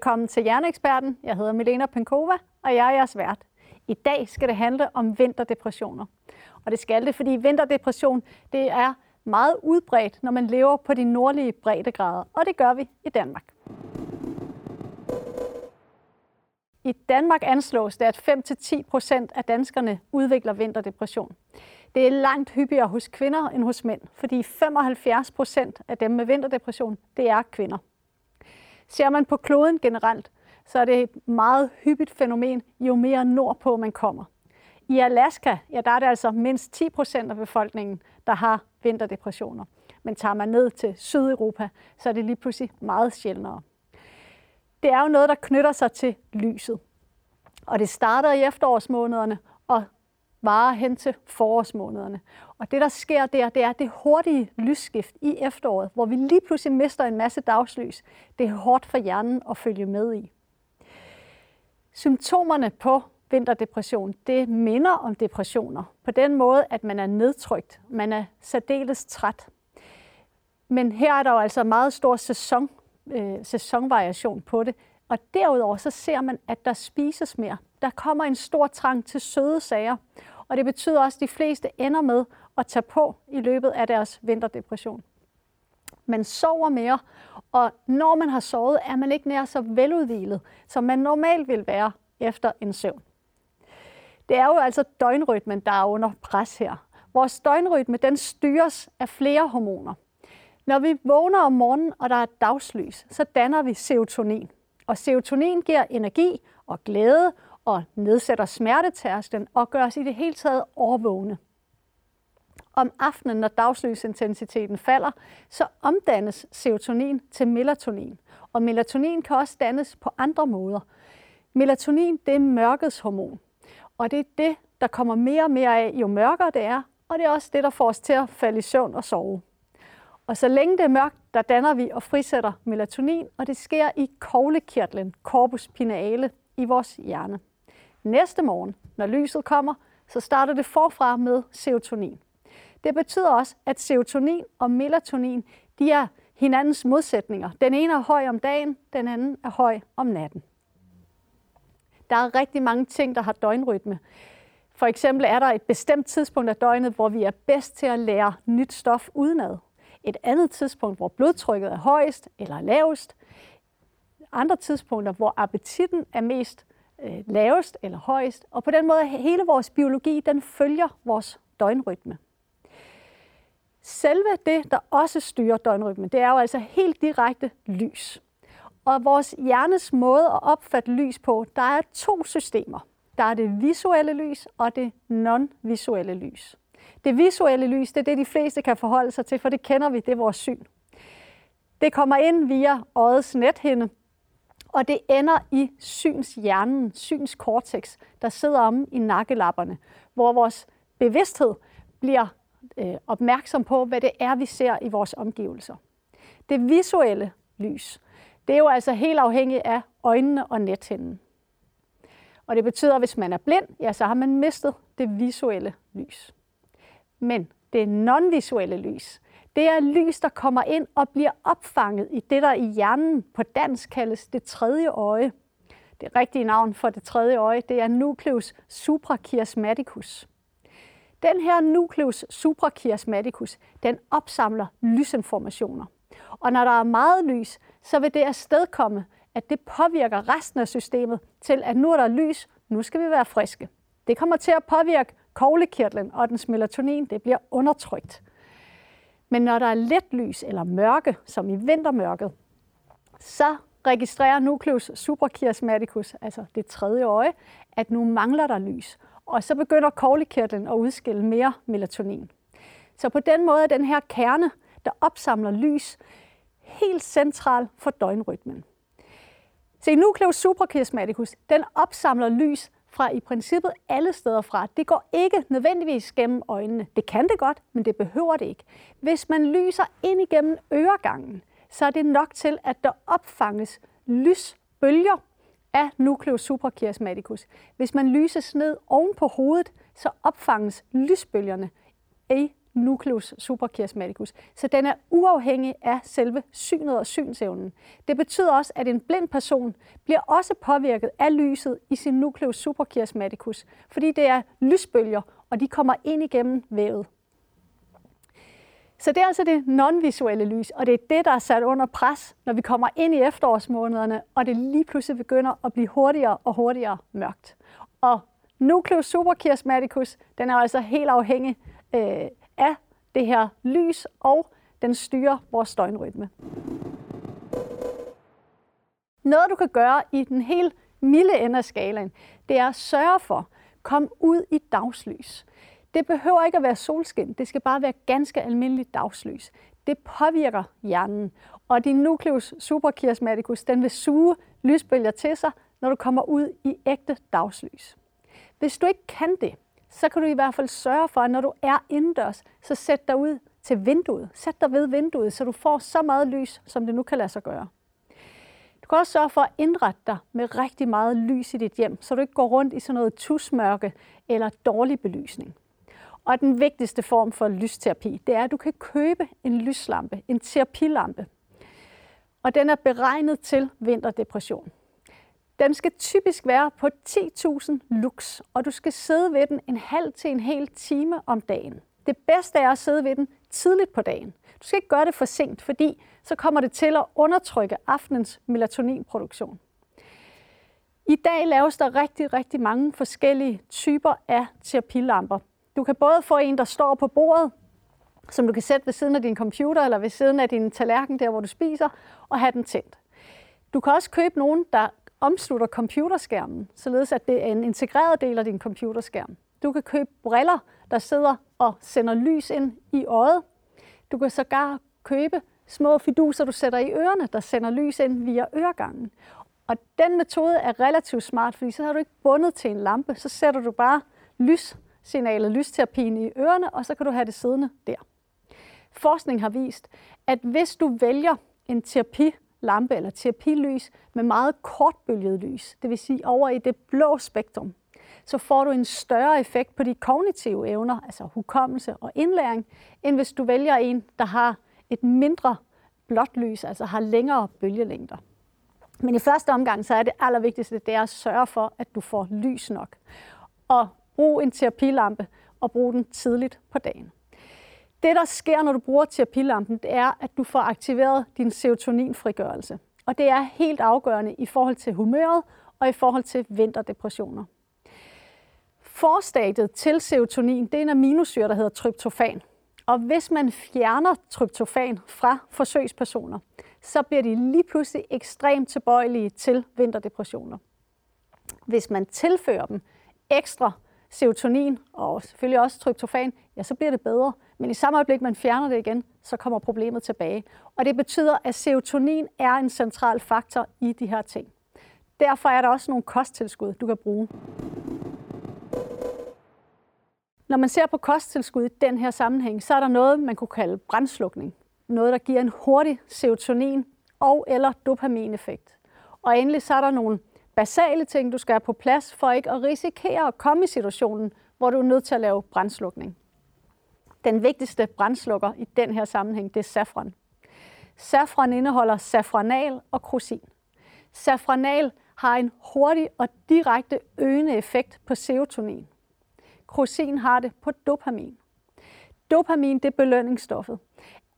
Velkommen til Hjerneeksperten. Jeg hedder Milena Penkova, og jeg er jeres vært. I dag skal det handle om vinterdepressioner. Og det skal det, fordi vinterdepression det er meget udbredt, når man lever på de nordlige breddegrader, og det gør vi i Danmark. I Danmark anslås det, at 5-10 procent af danskerne udvikler vinterdepression. Det er langt hyppigere hos kvinder end hos mænd, fordi 75 procent af dem med vinterdepression, det er kvinder. Ser man på kloden generelt, så er det et meget hyppigt fænomen, jo mere nordpå man kommer. I Alaska, ja, der er det altså mindst 10 procent af befolkningen, der har vinterdepressioner. Men tager man ned til Sydeuropa, så er det lige pludselig meget sjældnere. Det er jo noget, der knytter sig til lyset. Og det starter i efterårsmånederne og varer hen til forårsmånederne. Og det, der sker der, det er det hurtige lysskift i efteråret, hvor vi lige pludselig mister en masse dagslys. Det er hårdt for hjernen at følge med i. Symptomerne på vinterdepression, det minder om depressioner. På den måde, at man er nedtrykt, man er særdeles træt. Men her er der jo altså meget stor sæson, øh, sæsonvariation på det. Og derudover så ser man, at der spises mere. Der kommer en stor trang til søde sager. Og det betyder også, at de fleste ender med at tage på i løbet af deres vinterdepression. Man sover mere, og når man har sovet, er man ikke nær så veludvilet, som man normalt vil være efter en søvn. Det er jo altså døgnrytmen, der er under pres her. Vores døgnrytme den styres af flere hormoner. Når vi vågner om morgenen, og der er dagslys, så danner vi serotonin. Og serotonin giver energi og glæde og nedsætter smertetærsklen og gør os i det hele taget overvågne. Om aftenen, når dagslysintensiteten falder, så omdannes serotonin til melatonin. Og melatonin kan også dannes på andre måder. Melatonin det er mørkets hormon. Og det er det, der kommer mere og mere af, jo mørkere det er, og det er også det, der får os til at falde i søvn og sove. Og så længe det er mørkt, der danner vi og frisætter melatonin, og det sker i koglekirtlen, corpus pineale, i vores hjerne. Næste morgen, når lyset kommer, så starter det forfra med serotonin. Det betyder også, at serotonin og melatonin, de er hinandens modsætninger. Den ene er høj om dagen, den anden er høj om natten. Der er rigtig mange ting, der har døgnrytme. For eksempel er der et bestemt tidspunkt af døgnet, hvor vi er bedst til at lære nyt stof udenad. Et andet tidspunkt, hvor blodtrykket er højest eller lavest. Andre tidspunkter, hvor appetitten er mest øh, lavest eller højest. Og på den måde hele vores biologi, den følger vores døgnrytme. Selve det, der også styrer døgnrytmen, det er jo altså helt direkte lys. Og vores hjernes måde at opfatte lys på, der er to systemer. Der er det visuelle lys og det non-visuelle lys. Det visuelle lys, det er det, de fleste kan forholde sig til, for det kender vi, det er vores syn. Det kommer ind via øjets nethinde, og det ender i synshjernen, synskortex, der sidder om i nakkelapperne, hvor vores bevidsthed bliver øh, opmærksom på, hvad det er, vi ser i vores omgivelser. Det visuelle lys, det er jo altså helt afhængigt af øjnene og nethinden. Og det betyder, at hvis man er blind, ja, så har man mistet det visuelle lys. Men det non-visuelle lys, det er lys, der kommer ind og bliver opfanget i det, der i hjernen på dansk kaldes det tredje øje. Det rigtige navn for det tredje øje, det er nucleus suprachiasmaticus. Den her nucleus suprachiasmaticus, den opsamler lysinformationer. Og når der er meget lys, så vil det afstedkomme, at det påvirker resten af systemet til, at nu er der lys, nu skal vi være friske. Det kommer til at påvirke koglekirtlen, og dens melatonin det bliver undertrykt. Men når der er let lys eller mørke, som i vintermørket, så registrerer nucleus suprachiasmaticus, altså det tredje øje, at nu mangler der lys. Og så begynder koglekirtlen at udskille mere melatonin. Så på den måde er den her kerne, der opsamler lys, helt central for døgnrytmen. Se, nucleus suprachiasmaticus, den opsamler lys fra i princippet alle steder fra. Det går ikke nødvendigvis gennem øjnene. Det kan det godt, men det behøver det ikke. Hvis man lyser ind igennem øregangen, så er det nok til, at der opfanges lysbølger af nucleus suprachiasmaticus. Hvis man lyses ned oven på hovedet, så opfanges lysbølgerne i nucleus suprachiasmaticus, så den er uafhængig af selve synet og synsevnen. Det betyder også, at en blind person bliver også påvirket af lyset i sin nucleus suprachiasmaticus, fordi det er lysbølger, og de kommer ind igennem vævet. Så det er altså det nonvisuelle lys, og det er det, der er sat under pres, når vi kommer ind i efterårsmånederne, og det lige pludselig begynder at blive hurtigere og hurtigere mørkt. Og nucleus suprachiasmaticus, den er altså helt afhængig øh, af det her lys, og den styrer vores døgnrytme. Noget du kan gøre i den helt milde ende af skalaen, det er at sørge for, kom ud i dagslys. Det behøver ikke at være solskin, det skal bare være ganske almindeligt dagslys. Det påvirker hjernen, og din nucleus suprachiasmaticus, den vil suge lysbølger til sig, når du kommer ud i ægte dagslys. Hvis du ikke kan det, så kan du i hvert fald sørge for, at når du er indendørs, så sæt dig ud til vinduet. Sæt dig ved vinduet, så du får så meget lys, som det nu kan lade sig gøre. Du kan også sørge for at indrette dig med rigtig meget lys i dit hjem, så du ikke går rundt i sådan noget tusmørke eller dårlig belysning. Og den vigtigste form for lysterapi, det er, at du kan købe en lyslampe, en terapilampe. Og den er beregnet til vinterdepression. Den skal typisk være på 10.000 lux, og du skal sidde ved den en halv til en hel time om dagen. Det bedste er at sidde ved den tidligt på dagen. Du skal ikke gøre det for sent, fordi så kommer det til at undertrykke aftenens melatoninproduktion. I dag laves der rigtig, rigtig mange forskellige typer af terapilamper. Du kan både få en, der står på bordet, som du kan sætte ved siden af din computer eller ved siden af din tallerken, der hvor du spiser, og have den tændt. Du kan også købe nogen, der omslutter computerskærmen, således at det er en integreret del af din computerskærm. Du kan købe briller, der sidder og sender lys ind i øjet. Du kan sågar købe små fiduser, du sætter i ørerne, der sender lys ind via øregangen. Og den metode er relativt smart, fordi så har du ikke bundet til en lampe, så sætter du bare lyssignalet, lysterapien i ørerne, og så kan du have det siddende der. Forskning har vist, at hvis du vælger en terapi lampe eller terapilys med meget kortbølget lys, det vil sige over i det blå spektrum, så får du en større effekt på de kognitive evner, altså hukommelse og indlæring, end hvis du vælger en, der har et mindre blåt lys, altså har længere bølgelængder. Men i første omgang, så er det allervigtigste, det er at sørge for, at du får lys nok. Og brug en terapilampe, og brug den tidligt på dagen. Det, der sker, når du bruger terapilampen, det er, at du får aktiveret din serotoninfrigørelse. Og det er helt afgørende i forhold til humøret og i forhold til vinterdepressioner. Forstadiet til serotonin, det er en aminosyre, der hedder tryptofan. Og hvis man fjerner tryptofan fra forsøgspersoner, så bliver de lige pludselig ekstremt tilbøjelige til vinterdepressioner. Hvis man tilfører dem ekstra serotonin og selvfølgelig også tryptofan, ja, så bliver det bedre. Men i samme øjeblik, man fjerner det igen, så kommer problemet tilbage. Og det betyder, at serotonin er en central faktor i de her ting. Derfor er der også nogle kosttilskud, du kan bruge. Når man ser på kosttilskud i den her sammenhæng, så er der noget, man kunne kalde brændslukning. Noget, der giver en hurtig serotonin- og eller dopamineffekt. Og endelig så er der nogle basale ting, du skal have på plads, for ikke at risikere at komme i situationen, hvor du er nødt til at lave brændslukning. Den vigtigste brændslukker i den her sammenhæng, det er safran. Safran indeholder safranal og krosin. Safranal har en hurtig og direkte øgende effekt på serotonin. Krosin har det på dopamin. Dopamin det er belønningsstoffet.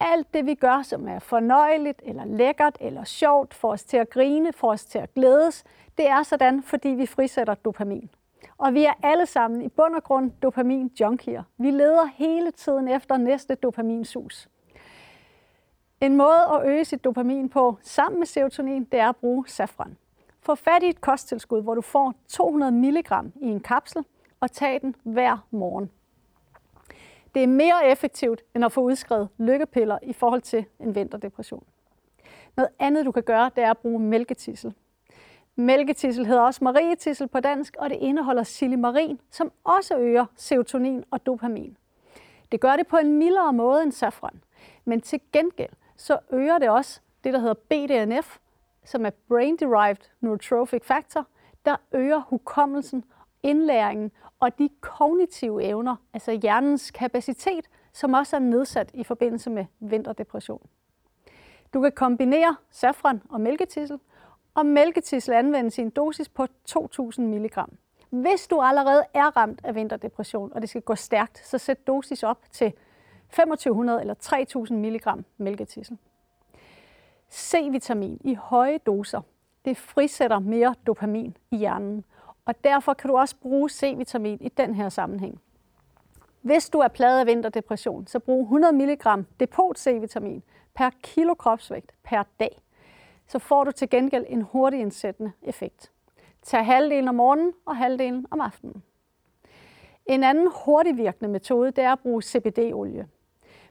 Alt det vi gør, som er fornøjeligt, eller lækkert, eller sjovt, får os til at grine, får os til at glædes, det er sådan, fordi vi frisætter dopamin. Og vi er alle sammen i bund og grund dopamin-junkier. Vi leder hele tiden efter næste dopaminsus. En måde at øge sit dopamin på sammen med serotonin, det er at bruge safran. Få fat i et kosttilskud, hvor du får 200 mg i en kapsel, og tag den hver morgen. Det er mere effektivt, end at få udskrevet lykkepiller i forhold til en vinterdepression. Noget andet, du kan gøre, det er at bruge mælketissel. Mælketissel hedder også marietissel på dansk, og det indeholder silimarin, som også øger serotonin og dopamin. Det gør det på en mildere måde end safran, men til gengæld så øger det også det, der hedder BDNF, som er Brain Derived Neurotrophic Factor, der øger hukommelsen, indlæringen og de kognitive evner, altså hjernens kapacitet, som også er nedsat i forbindelse med vinterdepression. Du kan kombinere safran og mælketissel, og mælketissel anvendes i en dosis på 2.000 mg. Hvis du allerede er ramt af vinterdepression, og det skal gå stærkt, så sæt dosis op til 2500 eller 3000 mg mælketissel. C-vitamin i høje doser, det frisætter mere dopamin i hjernen, og derfor kan du også bruge C-vitamin i den her sammenhæng. Hvis du er plaget af vinterdepression, så brug 100 mg depot C-vitamin per kilo kropsvægt per dag. Så får du til gengæld en hurtig indsættende effekt. Tag halvdelen om morgenen og halvdelen om aftenen. En anden hurtigvirkende metode det er at bruge CBD-olie.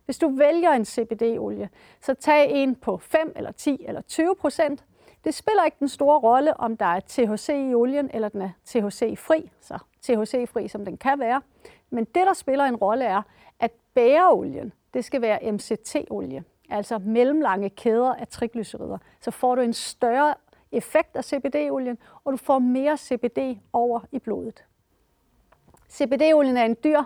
Hvis du vælger en CBD-olie, så tag en på 5 eller 10 eller 20 procent. Det spiller ikke den store rolle, om der er THC i olien, eller den er THC-fri, så THC-fri som den kan være. Men det, der spiller en rolle, er, at bæreolien, det skal være MCT-olie, altså mellemlange kæder af triglycerider. Så får du en større effekt af CBD-olien, og du får mere CBD over i blodet. CBD-olien er en dyr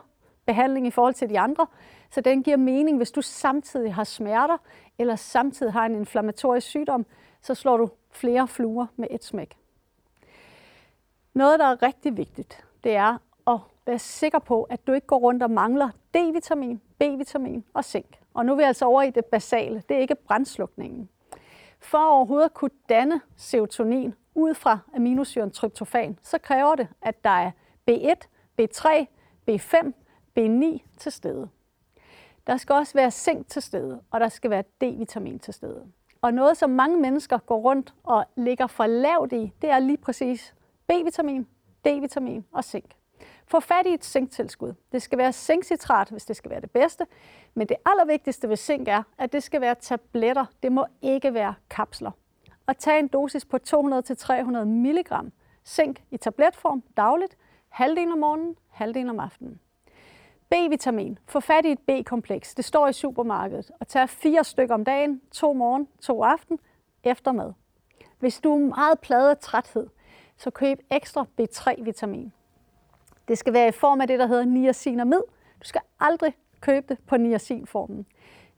behandling i forhold til de andre, så den giver mening, hvis du samtidig har smerter, eller samtidig har en inflammatorisk sygdom, så slår du flere fluer med et smæk. Noget, der er rigtig vigtigt, det er at være sikker på, at du ikke går rundt og mangler D-vitamin, B-vitamin og zink. Og nu er vi altså over i det basale. Det er ikke brændslukningen. For overhovedet at kunne danne serotonin ud fra aminosyren tryptofan, så kræver det, at der er B1, B3, B5, B9 til stede. Der skal også være zink til stede, og der skal være D-vitamin til stede. Og noget, som mange mennesker går rundt og ligger for lavt i, det er lige præcis B-vitamin, D-vitamin og zink. Få fat i et zinktilskud. Det skal være zinkcitrat, hvis det skal være det bedste. Men det allervigtigste ved zink er, at det skal være tabletter. Det må ikke være kapsler. Og tag en dosis på 200-300 mg zink i tabletform dagligt, halvdelen om morgenen, halvdelen om aftenen. B-vitamin. Få fat i et B-kompleks. Det står i supermarkedet. Og tag fire stykker om dagen, to morgen, to aften, efter mad. Hvis du er meget pladet af træthed, så køb ekstra B3-vitamin. Det skal være i form af det, der hedder niacinamid. Du skal aldrig købe det på niacinformen.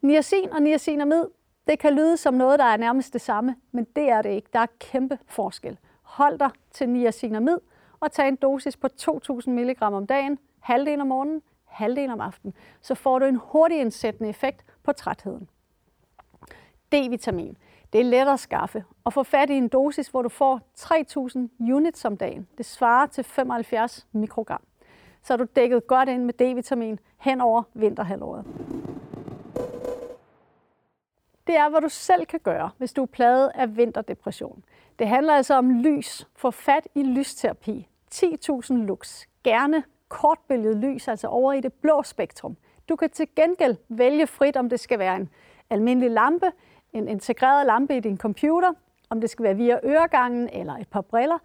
Niacin og niacinamid, det kan lyde som noget, der er nærmest det samme, men det er det ikke. Der er kæmpe forskel. Hold dig til niacinamid og tag en dosis på 2.000 mg om dagen, halvdelen om morgenen, halvdelen om aftenen. Så får du en hurtig indsættende effekt på trætheden. D-vitamin. Det er let at skaffe og få fat i en dosis, hvor du får 3.000 units om dagen. Det svarer til 75 mikrogram. Så er du dækket godt ind med D-vitamin hen over vinterhalvåret. Det er, hvad du selv kan gøre, hvis du er plaget af vinterdepression. Det handler altså om lys. Få fat i lysterapi. 10.000 lux. Gerne kortbølget lys, altså over i det blå spektrum. Du kan til gengæld vælge frit, om det skal være en almindelig lampe, en integreret lampe i din computer, om det skal være via øregangen eller et par briller.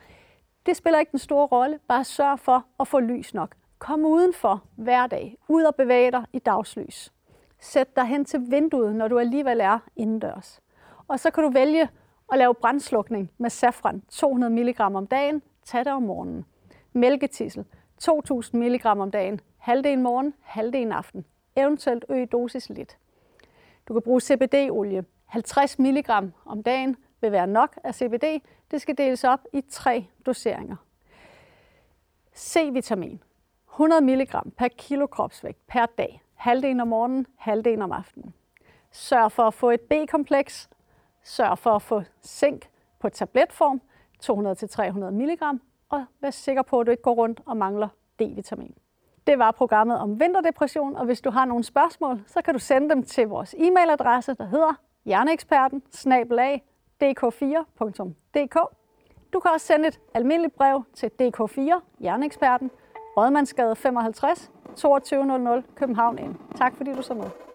Det spiller ikke den store rolle. Bare sørg for at få lys nok. Kom udenfor hver dag. Ud og bevæge dig i dagslys. Sæt dig hen til vinduet, når du alligevel er indendørs. Og så kan du vælge at lave brændslukning med safran 200 mg om dagen. Tag det om morgenen. Mælketissel 2000 mg om dagen. Halvdelen morgen, halvdelen aften. Eventuelt øg dosis lidt. Du kan bruge CBD-olie 50 mg om dagen vil være nok af CBD. Det skal deles op i tre doseringer. C-vitamin 100 mg per kilo kropsvægt per dag. Halvdelen om morgenen, halvdelen om aftenen. Sørg for at få et B-kompleks. Sørg for at få zink på tabletform, 200-300 mg. Og vær sikker på, at du ikke går rundt og mangler D-vitamin. Det var programmet om vinterdepression, og hvis du har nogle spørgsmål, så kan du sende dem til vores e-mailadresse, der hedder hjerneeksperten dk4.dk. Du kan også sende et almindeligt brev til DK4 Hjerneeksperten, Rådmandsgade 55 2200 København N. Tak fordi du så med.